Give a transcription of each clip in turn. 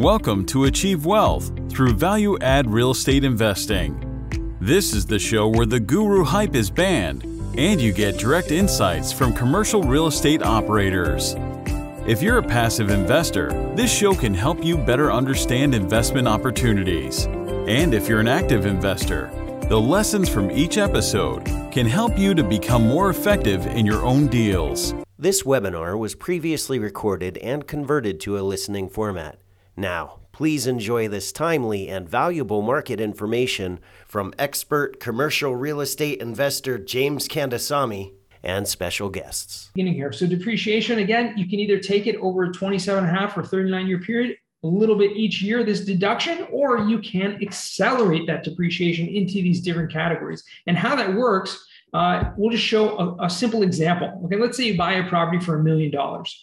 Welcome to Achieve Wealth through Value Add Real Estate Investing. This is the show where the guru hype is banned and you get direct insights from commercial real estate operators. If you're a passive investor, this show can help you better understand investment opportunities. And if you're an active investor, the lessons from each episode can help you to become more effective in your own deals. This webinar was previously recorded and converted to a listening format. Now, please enjoy this timely and valuable market information from expert commercial real estate investor James Kandasamy and special guests. Beginning here. So depreciation, again, you can either take it over a 27 and a half or 39 year period, a little bit each year, this deduction, or you can accelerate that depreciation into these different categories. And how that works uh, we'll just show a, a simple example. Okay, let's say you buy a property for a million dollars.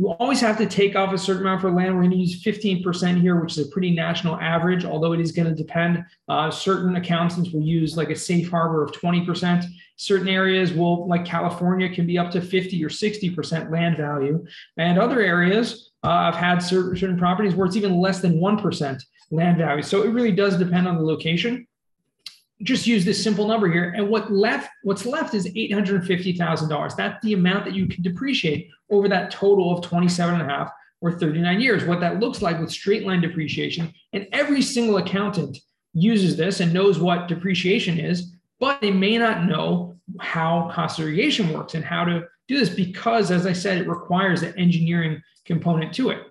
You always have to take off a certain amount for land. We're going to use 15% here, which is a pretty national average, although it is going to depend. Uh, certain accountants will use like a safe harbor of 20%. Certain areas will, like California, can be up to 50 or 60% land value. And other areas, uh, I've had certain, certain properties where it's even less than 1% land value. So it really does depend on the location just use this simple number here. And what left, what's left is $850,000. That's the amount that you can depreciate over that total of 27 and a half or 39 years. What that looks like with straight line depreciation. And every single accountant uses this and knows what depreciation is, but they may not know how cost segregation works and how to do this because, as I said, it requires an engineering component to it.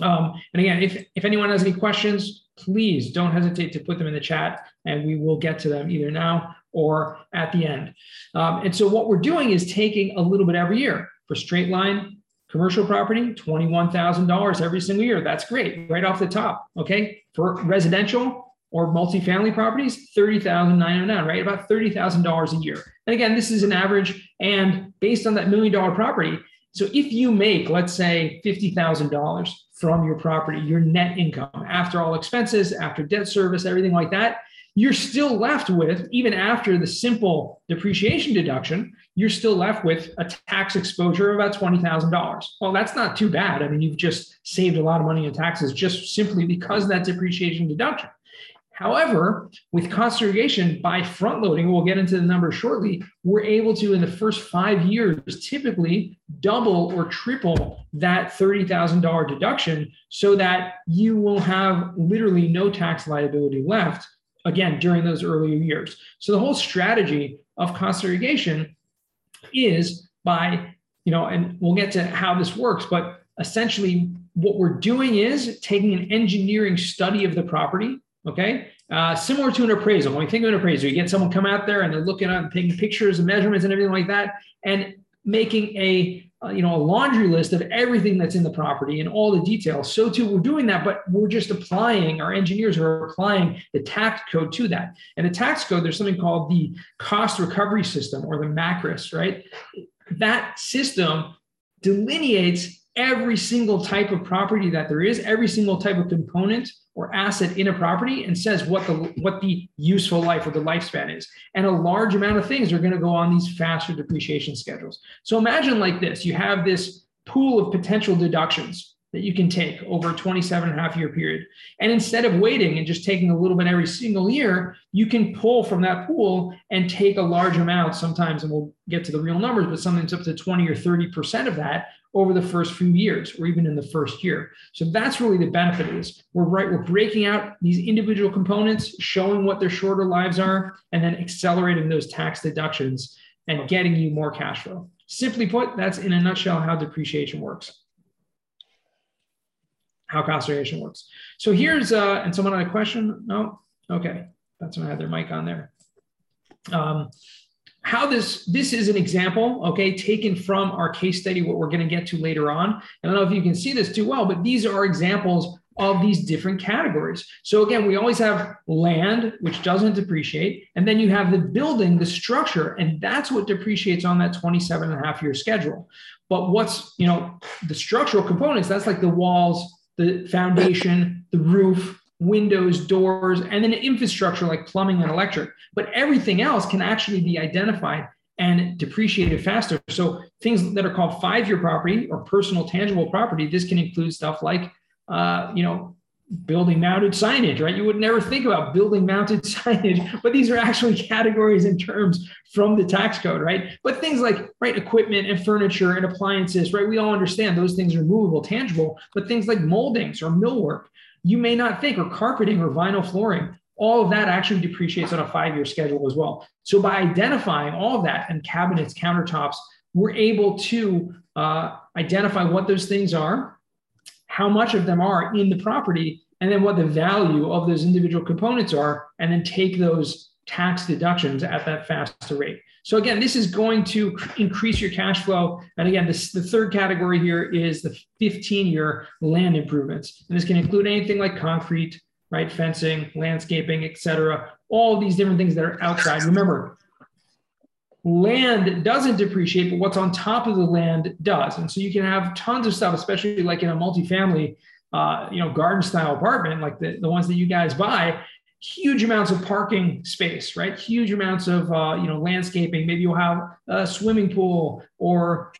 Um, and again, if, if anyone has any questions, please don't hesitate to put them in the chat and we will get to them either now or at the end. Um, and so what we're doing is taking a little bit every year for straight line commercial property, $21,000 every single year. That's great right off the top. Okay. For residential or multifamily properties, 30,909, right? About $30,000 a year. And again, this is an average and based on that million dollar property. So if you make, let's say, $50,000 from your property, your net income after all expenses, after debt service, everything like that, you're still left with, even after the simple depreciation deduction, you're still left with a tax exposure of about $20,000. Well, that's not too bad. I mean, you've just saved a lot of money in taxes just simply because that depreciation deduction. However, with cost segregation, by front loading, we'll get into the numbers shortly, we're able to, in the first five years, typically double or triple that $30,000 deduction so that you will have literally no tax liability left, again, during those earlier years. So the whole strategy of cost segregation is by, you know, and we'll get to how this works, but essentially what we're doing is taking an engineering study of the property Okay. Uh, similar to an appraisal. When we think of an appraisal, you get someone come out there and they're looking at taking pictures and measurements and everything like that, and making a uh, you know a laundry list of everything that's in the property and all the details. So too, we're doing that, but we're just applying. Our engineers are applying the tax code to that. And the tax code, there's something called the cost recovery system or the MACRS, right? That system delineates every single type of property that there is, every single type of component or asset in a property and says what the what the useful life or the lifespan is. And a large amount of things are going to go on these faster depreciation schedules. So imagine like this you have this pool of potential deductions that you can take over a 27 and a half year period. And instead of waiting and just taking a little bit every single year you can pull from that pool and take a large amount. Sometimes and we'll get to the real numbers but sometimes up to 20 or 30 percent of that over the first few years or even in the first year. So that's really the benefit is we're right, we're breaking out these individual components, showing what their shorter lives are, and then accelerating those tax deductions and getting you more cash flow. Simply put, that's in a nutshell how depreciation works. How cost segregation works. So here's uh, and someone had a question. No, okay, that's when I had their mic on there. Um, how this this is an example okay taken from our case study what we're going to get to later on. I don't know if you can see this too well but these are examples of these different categories. So again we always have land which doesn't depreciate and then you have the building the structure and that's what depreciates on that 27 and a half year schedule. But what's you know the structural components that's like the walls the foundation the roof windows, doors, and then infrastructure like plumbing and electric. But everything else can actually be identified and depreciated faster. So things that are called five-year property or personal tangible property, this can include stuff like uh, you know, building mounted signage, right? You would never think about building mounted signage, but these are actually categories and terms from the tax code, right? But things like, right, equipment and furniture and appliances, right? We all understand those things are movable, tangible, but things like moldings or millwork, you may not think, or carpeting or vinyl flooring, all of that actually depreciates on a five year schedule as well. So by identifying all of that and cabinets, countertops, we're able to uh, identify what those things are how much of them are in the property, and then what the value of those individual components are, and then take those tax deductions at that faster rate. So again, this is going to increase your cash flow. And again, this, the third category here is the 15-year land improvements. And this can include anything like concrete, right, fencing, landscaping, et cetera, all these different things that are outside. Remember, land doesn't depreciate, but what's on top of the land does. And so you can have tons of stuff, especially like in a multifamily, uh, you know, garden style apartment, like the, the ones that you guys buy, huge amounts of parking space, right? Huge amounts of, uh, you know, landscaping. Maybe you'll have a swimming pool or,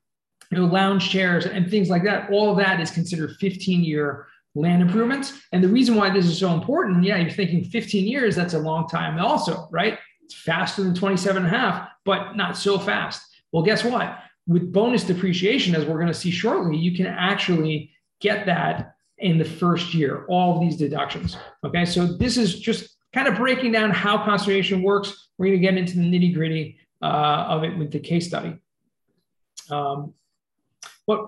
you know, lounge chairs and things like that. All of that is considered 15 year land improvements. And the reason why this is so important, yeah, you're thinking 15 years, that's a long time also, right? It's faster than 27 and a half, but not so fast. Well, guess what? With bonus depreciation, as we're going to see shortly, you can actually get that in the first year, all of these deductions. Okay, so this is just kind of breaking down how conservation works. We're going to get into the nitty gritty uh, of it with the case study. Um, what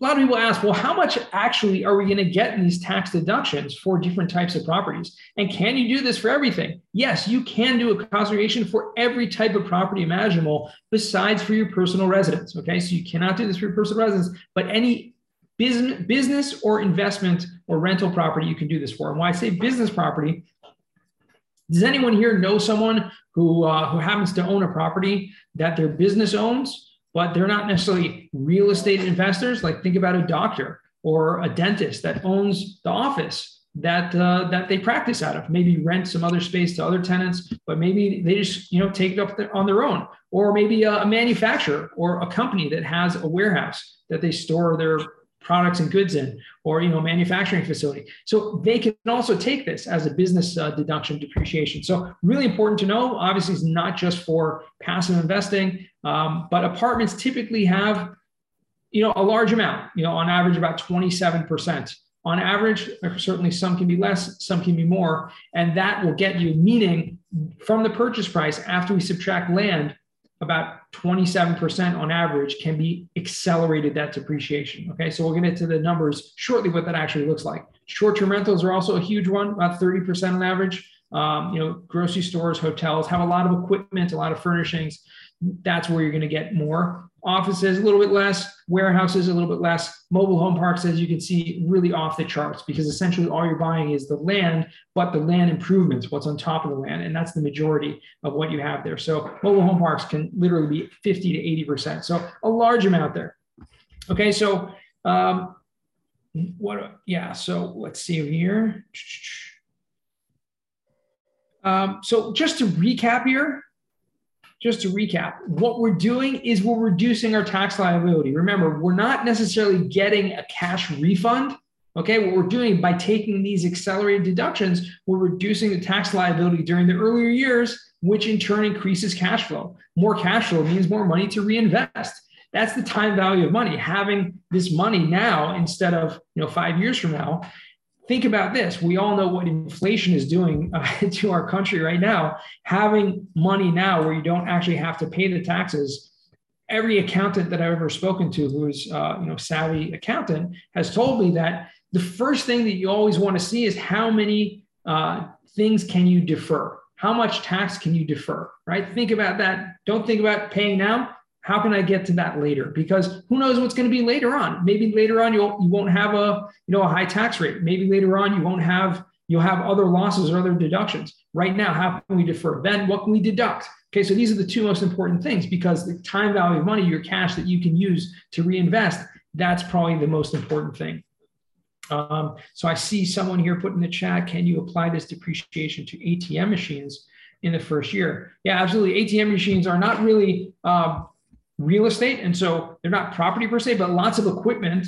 a lot of people ask, well, how much actually are we going to get in these tax deductions for different types of properties? And can you do this for everything? Yes, you can do a conservation for every type of property imaginable besides for your personal residence. Okay, so you cannot do this for your personal residence, but any business, business or investment or rental property you can do this for. And why I say business property, does anyone here know someone who, uh, who happens to own a property that their business owns? but they're not necessarily real estate investors. Like think about a doctor or a dentist that owns the office that uh, that they practice out of. Maybe rent some other space to other tenants, but maybe they just you know take it up on their own. Or maybe a, a manufacturer or a company that has a warehouse that they store their products and goods in or you know manufacturing facility. So they can also take this as a business uh, deduction depreciation. So really important to know obviously it's not just for passive investing um, but apartments typically have you know a large amount you know on average about 27% on average certainly some can be less some can be more and that will get you meaning from the purchase price after we subtract land about 27% on average can be accelerated that depreciation. Okay, so we'll get into the numbers shortly what that actually looks like. Short-term rentals are also a huge one, about 30% on average. Um, you know, grocery stores, hotels have a lot of equipment, a lot of furnishings. That's where you're going to get more offices a little bit less, warehouses a little bit less, mobile home parks, as you can see, really off the charts because essentially all you're buying is the land, but the land improvements, what's on top of the land. And that's the majority of what you have there. So mobile home parks can literally be 50 to 80%. So a large amount there. Okay, so um, what, yeah, so let's see here. Um, so just to recap here, just to recap, what we're doing is we're reducing our tax liability. Remember, we're not necessarily getting a cash refund. Okay, what we're doing by taking these accelerated deductions, we're reducing the tax liability during the earlier years, which in turn increases cash flow. More cash flow means more money to reinvest. That's the time value of money. Having this money now instead of you know five years from now think about this. We all know what inflation is doing uh, to our country right now. Having money now where you don't actually have to pay the taxes. Every accountant that I've ever spoken to who is, uh, you know, savvy accountant has told me that the first thing that you always want to see is how many uh, things can you defer? How much tax can you defer? Right? Think about that. Don't think about paying now how can I get to that later? Because who knows what's going to be later on? Maybe later on you'll you won't have a you know a high tax rate. Maybe later on you won't have you'll have other losses or other deductions. Right now, how can we defer? Then what can we deduct? Okay, so these are the two most important things because the time value of money, your cash that you can use to reinvest, that's probably the most important thing. Um, so I see someone here put in the chat, can you apply this depreciation to ATM machines in the first year? Yeah, absolutely. ATM machines are not really um, real estate. And so they're not property per se, but lots of equipment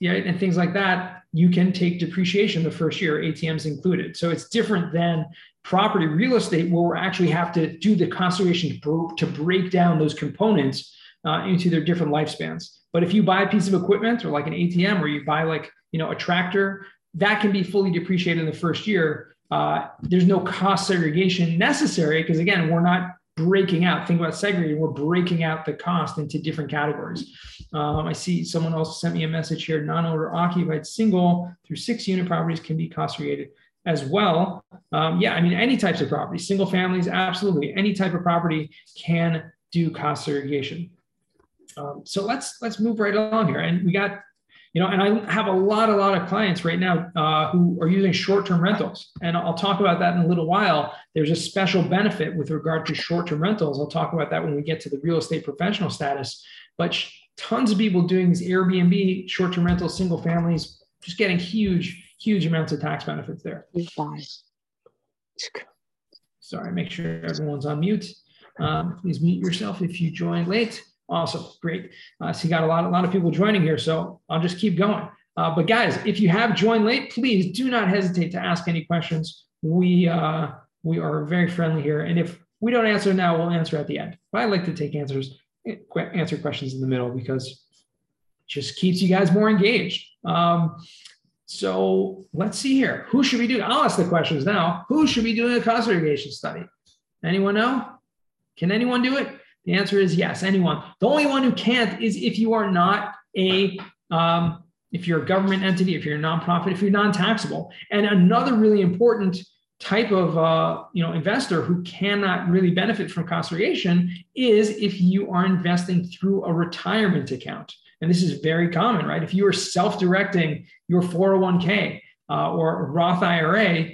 yeah, and things like that you can take depreciation the first year, ATMs included. So it's different than property real estate where we actually have to do the conservation to break down those components uh, into their different lifespans. But if you buy a piece of equipment or like an ATM or you buy like, you know, a tractor, that can be fully depreciated in the first year. Uh, there's no cost segregation necessary because again, we're not breaking out. Think about segregating. We're breaking out the cost into different categories. Um, I see someone also sent me a message here. Non-owner occupied single through six unit properties can be cost segregated as well. Um, yeah, I mean, any types of property, single families, absolutely. Any type of property can do cost segregation. Um, so let's let's move right along here. And we got, you know, and I have a lot, a lot of clients right now uh, who are using short-term rentals, and I'll talk about that in a little while. There's a special benefit with regard to short-term rentals. I'll talk about that when we get to the real estate professional status. But tons of people doing these Airbnb short-term rentals, single families, just getting huge, huge amounts of tax benefits there. Sorry, make sure everyone's on mute. Um, please mute yourself if you join late. Awesome, great. Uh, so you got a lot, a lot of people joining here, so I'll just keep going. Uh, but guys, if you have joined late, please do not hesitate to ask any questions. We uh, we are very friendly here, and if we don't answer now, we'll answer at the end. But I like to take answers, eh, answer questions in the middle because it just keeps you guys more engaged. Um, so let's see here. Who should we do? I'll ask the questions now. Who should be doing a cost segregation study? Anyone know? Can anyone do it? The answer is yes, anyone. The only one who can't is if you are not a um, if you're a government entity, if you're a nonprofit, if you're non-taxable. And another really important type of uh, you know investor who cannot really benefit from cost segregation is if you are investing through a retirement account. And this is very common, right? If you are self-directing your 401k uh, or Roth IRA,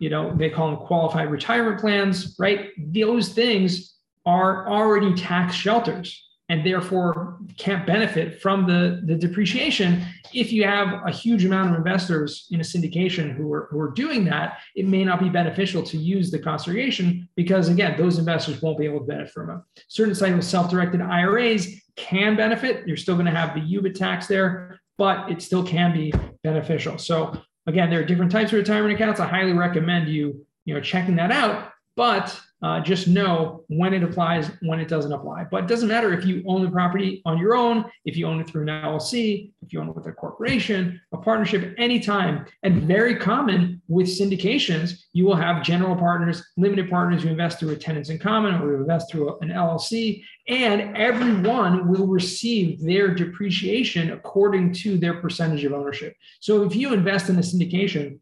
you know they call them qualified retirement plans, right? Those things are already tax shelters and therefore can't benefit from the, the depreciation. If you have a huge amount of investors in a syndication who are, who are doing that, it may not be beneficial to use the cost segregation because, again, those investors won't be able to benefit from it. Certain types of self directed IRAs can benefit. You're still going to have the UBIT tax there, but it still can be beneficial. So, again, there are different types of retirement accounts. I highly recommend you, you know, checking that out. But uh, just know when it applies, when it doesn't apply. But it doesn't matter if you own the property on your own, if you own it through an LLC, if you own it with a corporation, a partnership, anytime. And very common with syndications, you will have general partners, limited partners who invest through a tenants in common or invest through an LLC, and everyone will receive their depreciation according to their percentage of ownership. So if you invest in a syndication,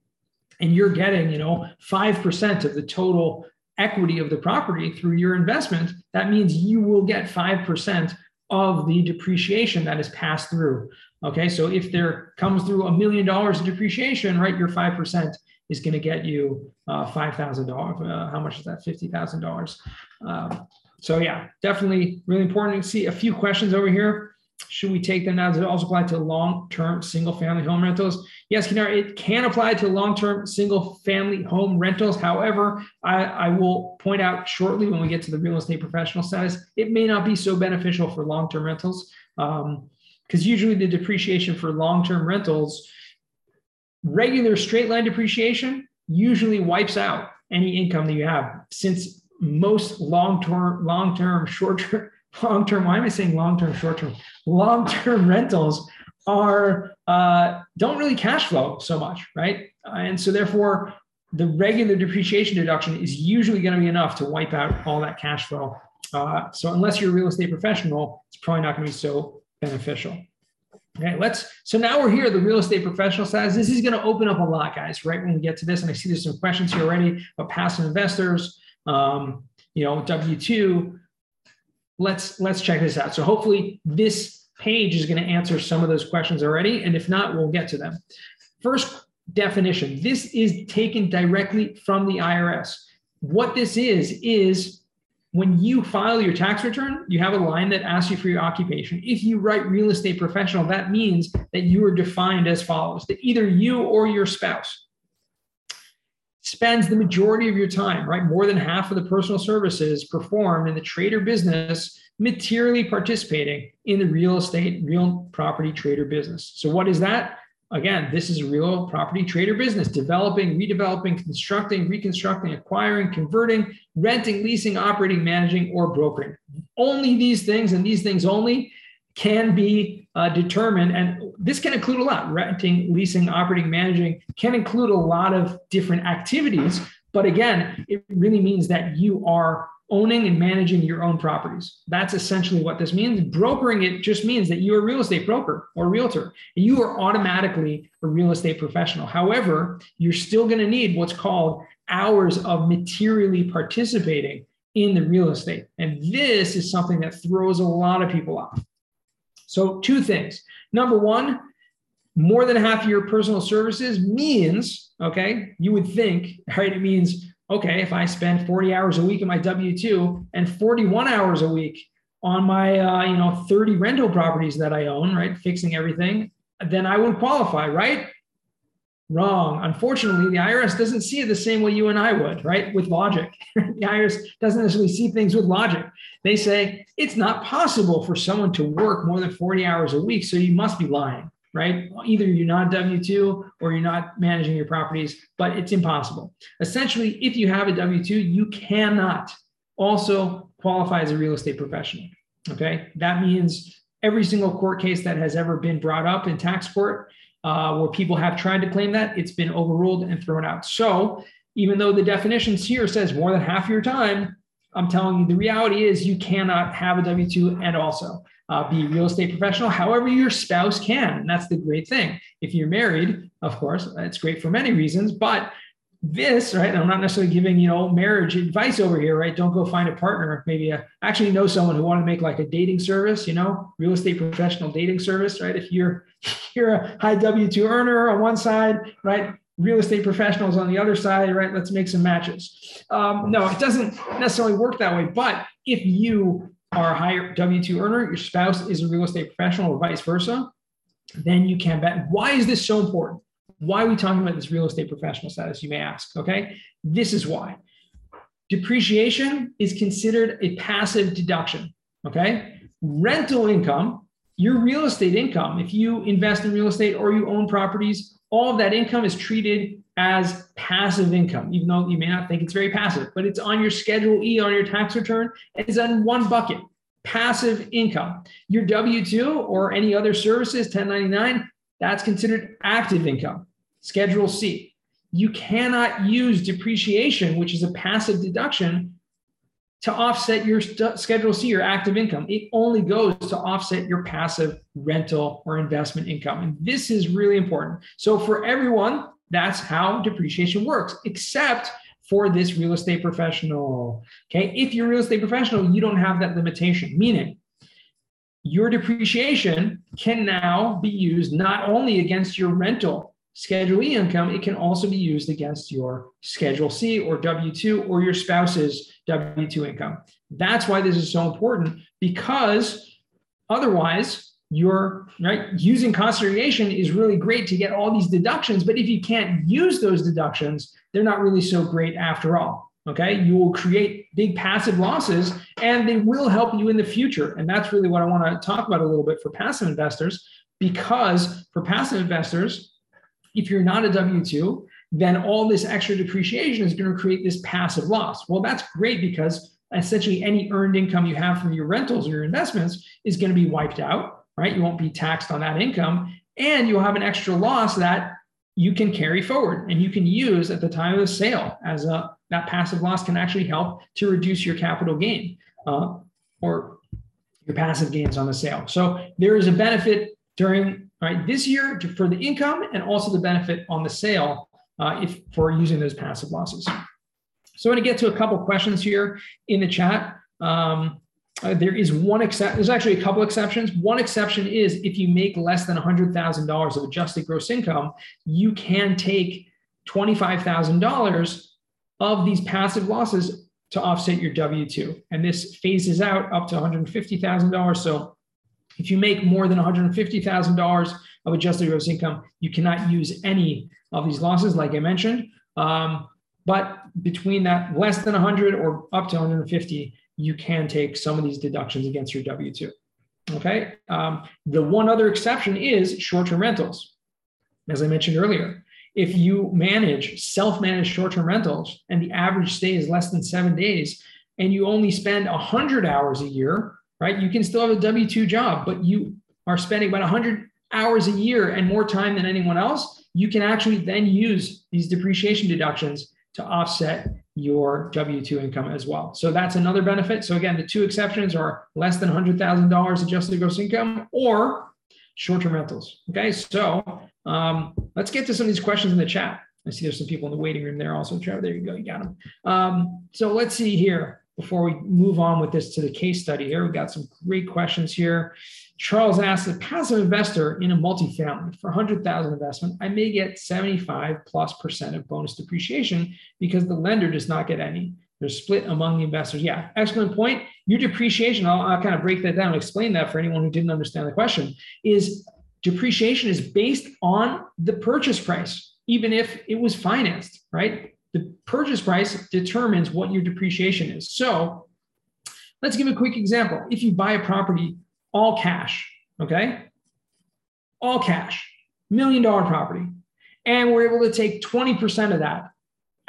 and you're getting, you know, 5% of the total equity of the property through your investment, that means you will get 5% of the depreciation that is passed through. Okay, so if there comes through a million dollars of depreciation, right, your 5% is going to get you uh, $5,000. Uh, how much is that? $50,000. Um, so, yeah, definitely really important see a few questions over here. Should we take them now? Does it also apply to long-term single-family home rentals? Yes, Kinar, it can apply to long-term single-family home rentals. However, I, I, will point out shortly when we get to the real estate professional status, it may not be so beneficial for long-term rentals because um, usually the depreciation for long-term rentals, regular straight-line depreciation usually wipes out any income that you have since most long-term, long-term, short-term long term, why am I saying long term, short term? Long term rentals are uh, don't really cash flow so much, right? And so therefore, the regular depreciation deduction is usually going to be enough to wipe out all that cash flow. Uh, so unless you're a real estate professional, it's probably not going to be so beneficial. Okay, let's. So now we're here. The real estate professional says This is going to open up a lot, guys. Right when we get to this, and I see there's some questions here already about passive investors. Um, you know, W two let's let's check this out. So hopefully this page is going to answer some of those questions already. And if not, we'll get to them. First definition, this is taken directly from the IRS. What this is, is when you file your tax return, you have a line that asks you for your occupation. If you write real estate professional, that means that you are defined as follows that either you or your spouse spends the majority of your time, right? More than half of the personal services performed in the trade or business, materially participating in the real estate, real property trade or business. So, what is that? again, this is a real property trade or business developing, redeveloping, constructing, reconstructing, acquiring, converting, renting, leasing, operating, managing, or brokering. Only these things and these things only can be uh, determined. And this can include a lot renting, leasing, operating, managing can include a lot of different activities. But again, it really means that you are owning and managing your own properties. That's essentially what this means. Brokering it just means that you're a real estate broker or realtor. And You are automatically a real estate professional. However, you're still going to need what's called hours of materially participating in the real estate. And this is something that throws a lot of people off. So, two things. Number one, more than half of your personal services means, okay, you would think, right? It means okay, if I spend 40 hours a week in my W 2 and 41 hours a week on my, uh, you know, 30 rental properties that I own, right, fixing everything, then I wouldn't qualify, right? Wrong. Unfortunately, the IRS doesn't see it the same way you and I would, right? With logic. the IRS doesn't necessarily see things with logic. They say it's not possible for someone to work more than 40 hours a week, so you must be lying right? Either you're not W 2 or you're not managing your properties, but it's impossible. Essentially, if you have a W 2, you cannot also qualify as a real estate professional. Okay. That means every single court case that has ever been brought up in tax court uh, where people have tried to claim that, it's been overruled and thrown out. So, even though the definitions here says more than half your time, I'm telling you, the reality is you cannot have a W 2 and also uh, be a real estate professional however your spouse can. And that's the great thing. If you're married, of course, it's great for many reasons, but this, right? I'm not necessarily giving, you know, marriage advice over here, right? Don't go find a partner. Maybe I actually know someone who wanted to make like a dating service, you know, real estate professional dating service, right? If you're you're a high W2 earner on one side, right? Real estate professionals on the other side, right? Let's make some matches. Um, no, it doesn't necessarily work that way. But if you are a higher W 2 earner, your spouse is a real estate professional, or vice versa, then you can bet. Why is this so important? Why are we talking about this real estate professional status? You may ask. Okay. This is why. Depreciation is considered a passive deduction. Okay. Rental income, your real estate income, if you invest in real estate or you own properties, all of that income is treated as passive income, even though you may not think it's very passive, but it's on your Schedule E on your tax return. It's in one bucket passive income. Your W 2 or any other services, 1099, that's considered active income. Schedule C. You cannot use depreciation, which is a passive deduction, to offset your st- Schedule C, your active income. It only goes to offset your passive rental or investment income. And this is really important. So, for everyone, that's how depreciation works, except for this real estate professional. Okay. If you're a real estate professional, you don't have that limitation, meaning your depreciation can now be used not only against your rental Schedule E income, it can also be used against your Schedule C or W 2 or your spouse's W 2 income. That's why this is so important because otherwise, you're right using cost segregation is really great to get all these deductions but if you can't use those deductions they're not really so great after all okay? You will create big passive losses and they will help you in the future and that's really what i want to talk about a little bit for passive investors because for passive investors if you're not a w2 then all this extra depreciation is going to create this passive loss. Well that's great because essentially any earned income you have from your rentals or your investments is going to be wiped out right? You won't be taxed on that income and you'll have an extra loss that you can carry forward and you can use at the time of the sale as a that passive loss can actually help to reduce your capital gain uh, or your passive gains on the sale. So there is a benefit during right this year to, for the income and also the benefit on the sale uh, if for using those passive losses. So I'm going to get to a couple questions here in the chat. Um, uh, there is one exception. There's actually a couple exceptions. One exception is if you make less than $100,000 of adjusted gross income, you can take $25,000 of these passive losses to offset your W 2. And this phases out up to $150,000. So if you make more than $150,000 of adjusted gross income, you cannot use any of these losses, like I mentioned. Um, but between that less than 100 or up to 150, you can take some of these deductions against your W 2. Okay. Um, the one other exception is short term rentals. as I mentioned earlier, if you manage self-managed short-term rentals and the average stay is less than seven days, and you only spend 100 hours a year, right? You can still have a W 2 job, but you are spending about 100 hours a year and more time than anyone else. You can actually then use these depreciation deductions to offset your W 2 income as well. So that's another benefit. So, again, the two exceptions are less than $100,000 adjusted gross income or short term rentals. Okay. So um, let's get to some of these questions in the chat. I see there's some people in the waiting room there also. Trevor, there you go. You got them. Um, so let's see here before we move on with this to the case study here. We've got some great questions here. Charles asks, a passive investor in a multifamily for 100,000 investment, I may get 75 plus percent of bonus depreciation because the lender does not get any. They're split among the investors. Yeah, excellent point. Your depreciation, I'll, I'll kind of break that down and explain that for anyone who didn't understand the question, is depreciation is based on the purchase price, even if it was financed, right? the purchase price determines what your depreciation is. So let's give a quick example. If you buy a property all cash, okay, all cash, million dollar property, and we're able to take 20% of that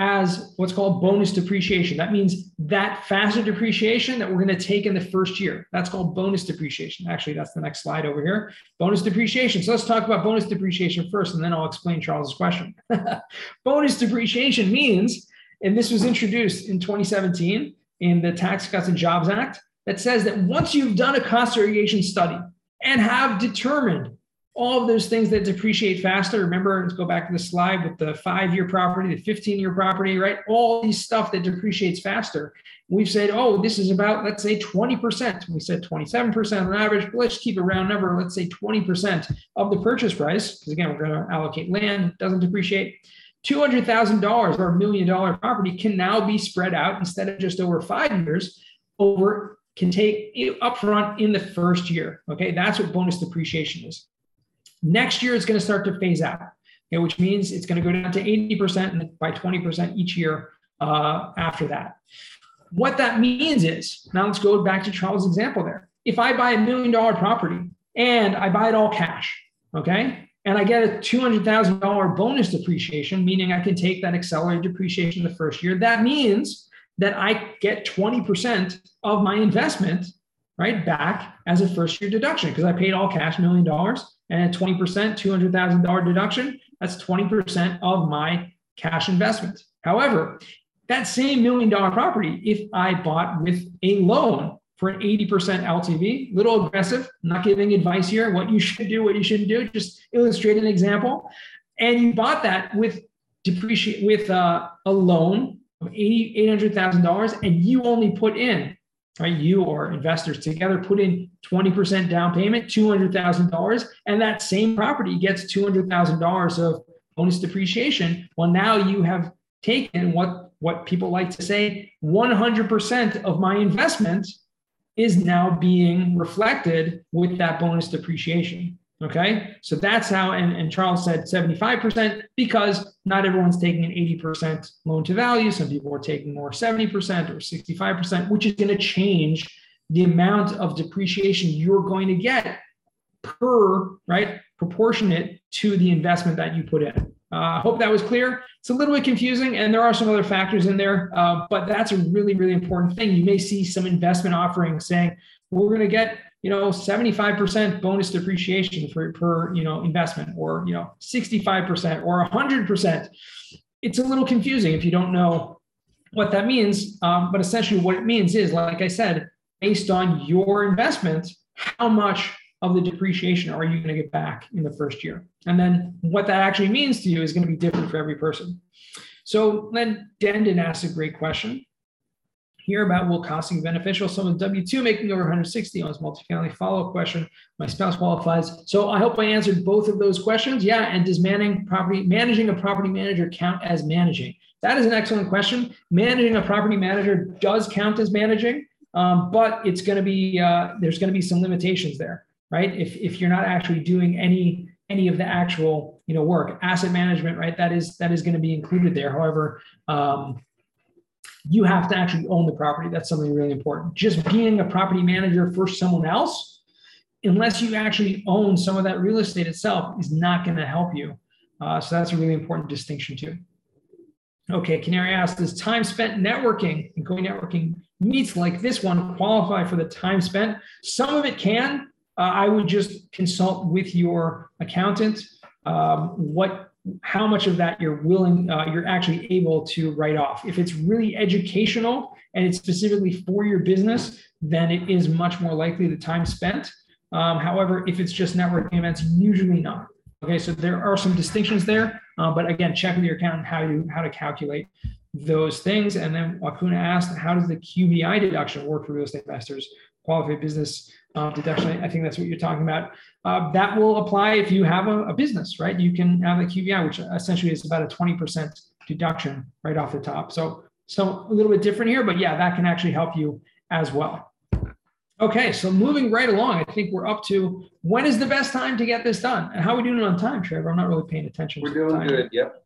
as what's called bonus depreciation. That means that faster depreciation that we're going to take in the first year. That's called bonus depreciation. Actually, that's the next slide over here. Bonus depreciation. So let's talk about bonus depreciation first, and then I'll explain Charles's question. bonus depreciation means, and this was introduced in 2017 in the Tax Cuts and Jobs Act, that says that once you've done a cost segregation study and have determined all of those things that depreciate faster. Remember, let's go back to the slide with the five year property, the 15 year property, right? All these stuff that depreciates faster. We've said, oh, this is about, let's say 20%. We said 27% on average, let's keep a round number. Let's say 20% of the purchase price, because again, we're going to allocate land, doesn't depreciate. $200,000 or a million dollar property can now be spread out instead of just over five years over can take upfront in the first year. Okay, that's what bonus depreciation is. Next year, it's going to start to phase out, okay, which means it's going to go down to 80% and by 20% each year uh, after that. What that means is now let's go back to Charles' example there. If I buy a million dollar property and I buy it all cash, okay, and I get a $200,000 bonus depreciation, meaning I can take that accelerated depreciation the first year, that means that I get 20% of my investment right back as a first year deduction because I paid all cash million dollars and a 20%, $200,000 deduction, that's 20% of my cash investment. However, that same million dollar property, if I bought with a loan for an 80% LTV, little aggressive, not giving advice here, what you should do, what you shouldn't do, just illustrate an example. And you bought that with depreciate with uh, a loan of $800,000 and you only put in right? You or investors together put in 20% down payment, $200,000, and that same property gets $200,000 of bonus depreciation. Well, now you have taken what, what people like to say 100% of my investment is now being reflected with that bonus depreciation. Okay. So that's how, and, and Charles said 75% because not everyone's taking an 80% loan to value. Some people are taking more 70% or 65%, which is going to change the amount of depreciation you're going to get per, right, proportionate to the investment that you put in. I uh, hope that was clear. It's a little bit confusing, and there are some other factors in there, uh, but that's a really, really important thing. You may see some investment offerings saying, we're going to get you know 75% bonus depreciation for per you know investment or you know 65% or 100% it's a little confusing if you don't know what that means. Um, but essentially what it means is like i said based on your investment how much of the depreciation are you going to get back in the first year? And then what that actually means to you is going to be different for every person. So then Dendon asked a great question Hear about will costing beneficial. Someone W-2 making over 160 on his multifamily follow-up question. My spouse qualifies. So I hope I answered both of those questions. Yeah. And does managing property, managing a property manager count as managing? That is an excellent question. Managing a property manager does count as managing, um, but it's going to be uh, there's going to be some limitations there, right? If if you're not actually doing any any of the actual you know work, asset management, right? That is that is going to be included there. However, um, you have to actually own the property. That's something really important. Just being a property manager for someone else, unless you actually own some of that real estate itself, is not going to help you Uh, so that's a really important distinction too. Okay, Canary asked, does time spent networking and going networking meets like this one qualify for the time spent? Some of it can. Uh, I would just consult with your accountant um, what how much of that you're willing uh, you're actually able to write off. If it's really educational and it's specifically for your business then it is much more likely the time spent. Um, however if it's just networking events usually not. Okay so there are some distinctions there uh, but again check with your accountant how you how to calculate those things. And then wakuna asked how does the qbi deduction work for real estate investors qualified business uh, deduction. I think that's what you're talking about. Uh, that will apply if you have a, a, business, right? You can have a QBI, which essentially is about a 20% deduction right off the top. So, so a little bit different here, but yeah, that can actually help you as well. Okay, so moving right along, I think we're up to when is the best time to get this done, and how are we doing it on time, Trevor? I'm not really paying attention. We're doing good. Yep.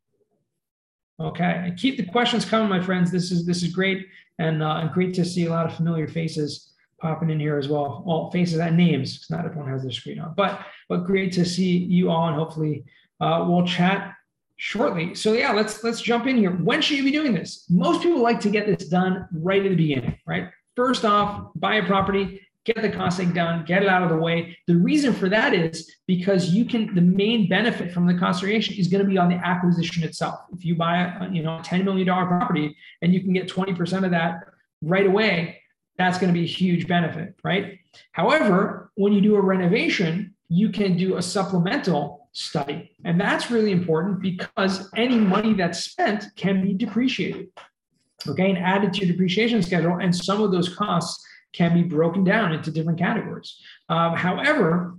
Okay, and keep the questions coming, my friends. This is this is great, and uh, and great to see a lot of familiar faces popping in here as well. All faces and names. It's not everyone has their screen on, but but great to see you all, and hopefully uh, we'll chat shortly. So yeah, let's let's jump in here. When should you be doing this? Most people like to get this done right at the beginning, right? First off, buy a property, get the costing done, get it out of the way. The reason for that is because you can. The main benefit from the cost variation is going to be on the acquisition itself. If you buy a you know ten million dollar property and you can get twenty percent of that right away, that's going to be a huge benefit, right? However, when you do a renovation, you can do a supplemental study. And that's really important because any money that's spent can be depreciated, okay, and added to your depreciation schedule. And some of those costs can be broken down into different categories. Um, however,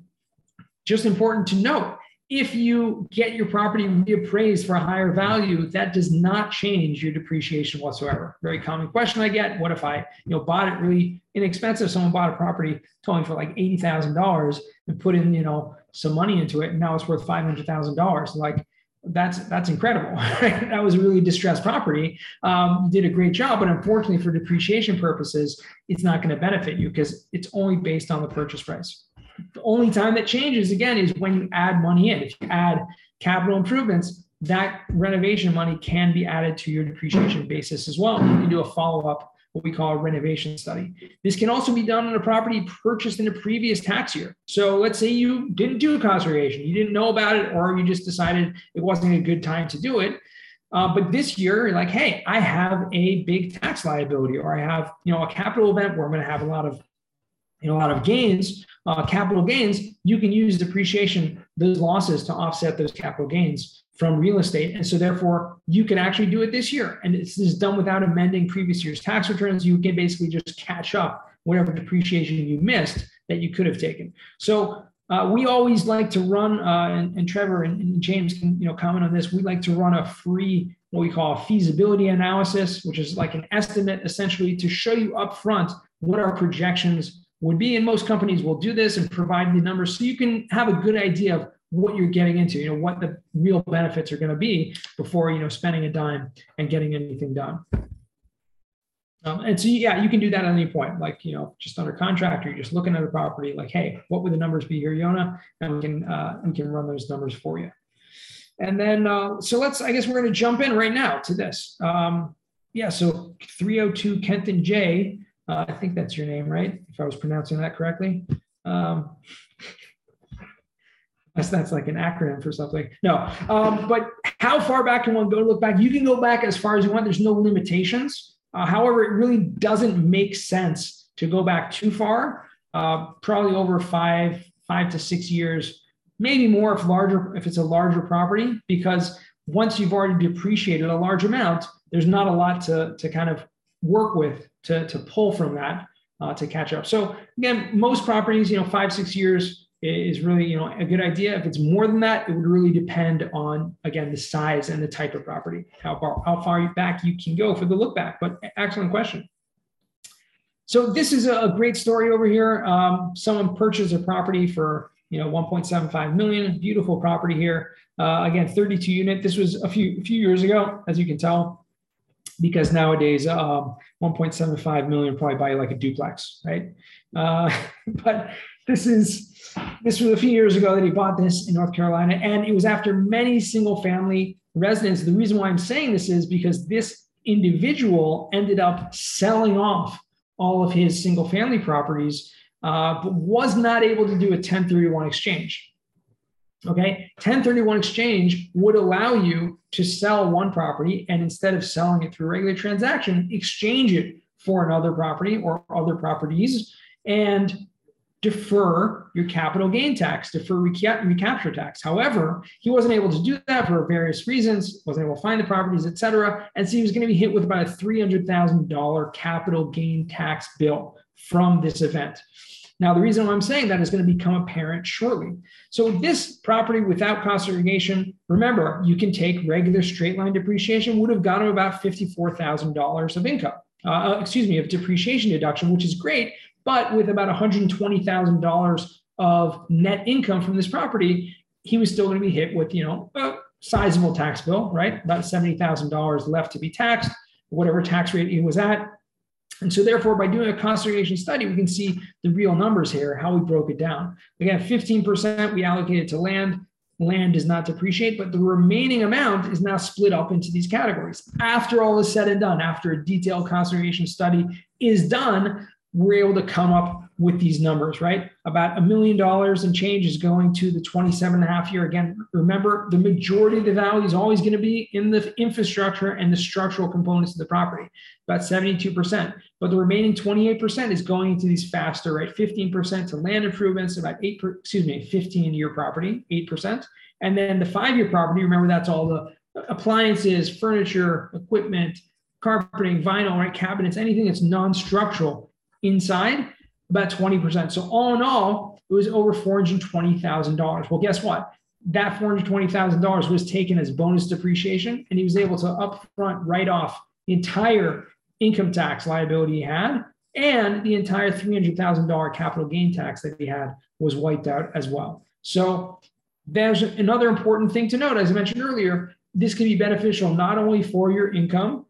just important to note if you get your property reappraised for a higher value, that does not change your depreciation whatsoever. Very common question I get: What if I, you know, bought it really inexpensive? Someone bought a property told me for like eighty thousand dollars and put in, you know, some money into it, and now it's worth five hundred thousand dollars. Like that's that's incredible. Right? That was a really distressed property. Um, you did a great job, but unfortunately, for depreciation purposes, it's not going to benefit you because it's only based on the purchase price. The only time that changes again is when you add money in. If you add capital improvements, that renovation money can be added to your depreciation basis as well. You can do a follow up, what we call a renovation study. This can also be done on a property purchased in a previous tax year. So let's say you didn't do variation, you didn't know about it, or you just decided it wasn't a good time to do it. Uh, but this year, like, hey, I have a big tax liability, or I have, you know, a capital event where I'm going to have a lot of you a lot of gains, uh, capital gains, you can use depreciation, those losses to offset those capital gains from real estate. And so therefore you can actually do it this year. And this is done without amending previous year's tax returns. You can basically just catch up whatever depreciation you missed that you could have taken. So uh, we always like to run, uh, and, and, Trevor and, and, James can you know comment on this. We like to run a free what we call a feasibility analysis, which is like an estimate essentially to show you upfront what our projections would be. And most companies will do this and provide the numbers so you can have a good idea of what you're getting into, you know, what the real benefits are going to be before, you know, spending a dime and getting anything done. Um, and so, yeah, you can do that at any point, like, you know, just under contract or you're just looking at a property like, hey, what would the numbers be here, Yona? And we can, uh, we can run those numbers for you. And then, uh, so let's, I guess we're going to jump in right now to this. Um, yeah, so 302 Kenton J uh, I think that's your name, right? If I was pronouncing that correctly. Um, that's, that's like an acronym for something. No, um, but how far back can one go to look back? You can go back as far as you want. There's no limitations. Uh, however, it really doesn't make sense to go back too far. Uh, probably over five, five to six years, maybe more if larger, if it's a larger property, because once you've already depreciated a large amount, there's not a lot to, to kind of work with to, to pull from that uh, to catch up. So again, most properties, you know, five, six years is really, you know, a good idea. If it's more than that, it would really depend on, again, the size and the type of property, how far, how far back you can go for the look back. But excellent question. So this is a great story over here. Um, someone purchased a property for, you know, 1.75 million, beautiful property here. Uh, again, 32 unit. This was a few, a few years ago, as you can tell because nowadays um, 1.75 million probably buy like a duplex, right? Uh, but this is this was a few years ago that he bought this in North Carolina, and it was after many single family residents. The reason why I'm saying this is because this individual ended up selling off all of his single family properties, uh, but was not able to do a 1031 exchange. Okay, 1031 exchange would allow you to sell one property and instead of selling it through regular transaction, exchange it for another property or other properties and defer your capital gain tax, defer reca- recapture tax. However, he wasn't able to do that for various reasons, wasn't able to find the properties, et cetera. And so he was going to be hit with about a $300,000 capital gain tax bill from this event. Now, the reason why I'm saying that is going to become apparent shortly. So, this property without cost segregation, remember, you can take regular straight line depreciation, would have got him about $54,000 of income, uh, uh, excuse me, of depreciation deduction, which is great. But with about $120,000 of net income from this property, he was still going to be hit with, you know, a sizable tax bill, right? About $70,000 left to be taxed, whatever tax rate he was at. And so, therefore, by doing a cost segregation study, we can see the real numbers here, how we broke it down. Again, 15% we allocated to land. Land does not depreciate, but the remaining amount is now split up into these categories. After all is said and done, after a detailed cost segregation study is done, we're able to come up with these numbers, right? About a million dollars and change is going to the 27 and a half year. Again, remember the majority of the value is always going to be in the infrastructure and the structural components of the property, about 72%. But the remaining 28% is going into these faster, right? 15% to land improvements, about eight, per, excuse me, 15 year property, 8%. And then the five year property, remember that's all the appliances, furniture, equipment, carpeting, vinyl, right? Cabinets, anything that's non structural inside about 20%. So all in all, it was over $420,000. Well, guess what? That $420,000 was taken as bonus depreciation, and he was able to upfront write off the entire income tax liability he had, and the entire $300,000 capital gain tax that he had was wiped out as well. So there's another important thing to note. As I mentioned earlier, this can be beneficial not only for your income,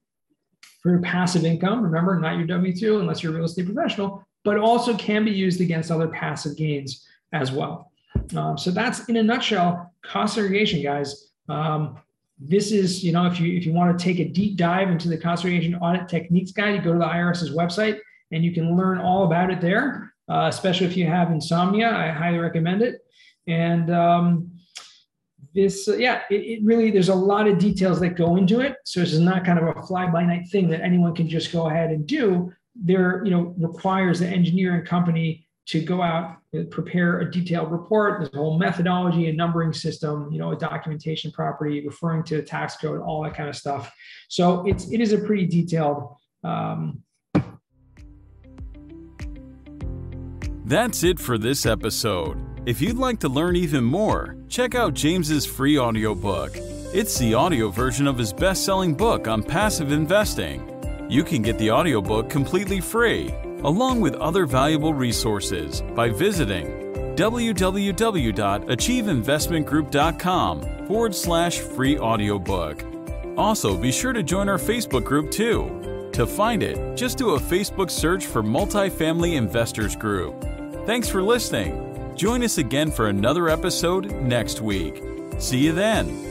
for your passive income, remember, not your W 2 unless you're a real estate professional, but also can be used against other passive gains as well. Um, so that's in a nutshell cost segregation, guys. Um, this is, you know, if you if you want to take a deep dive into the cost segregation audit techniques guide, you go to the IRS's website and you can learn all about it there. Uh, especially if you have insomnia, I highly recommend it. And um, this, uh, yeah, it, it, really there's a lot of details that go into it. So this is not kind of a fly by night thing that anyone can just go ahead and do there you know requires the engineering company to go out and prepare a detailed report. There's a whole methodology a numbering system you know a documentation property referring to the tax code all that kind of stuff. So it's it is a pretty detailed um, that's it for this episode. If you'd like to learn even more check out james's free audiobook. It's the audio version of his best-selling book on passive investing you can get the audiobook completely free, along with other valuable resources, by visiting www.achieveinvestmentgroup.com forward slash free audiobook. Also, be sure to join our Facebook group too. To find it, just do a Facebook search for Multifamily Investors Group. Thanks for listening. Join us again for another episode next week. See you then.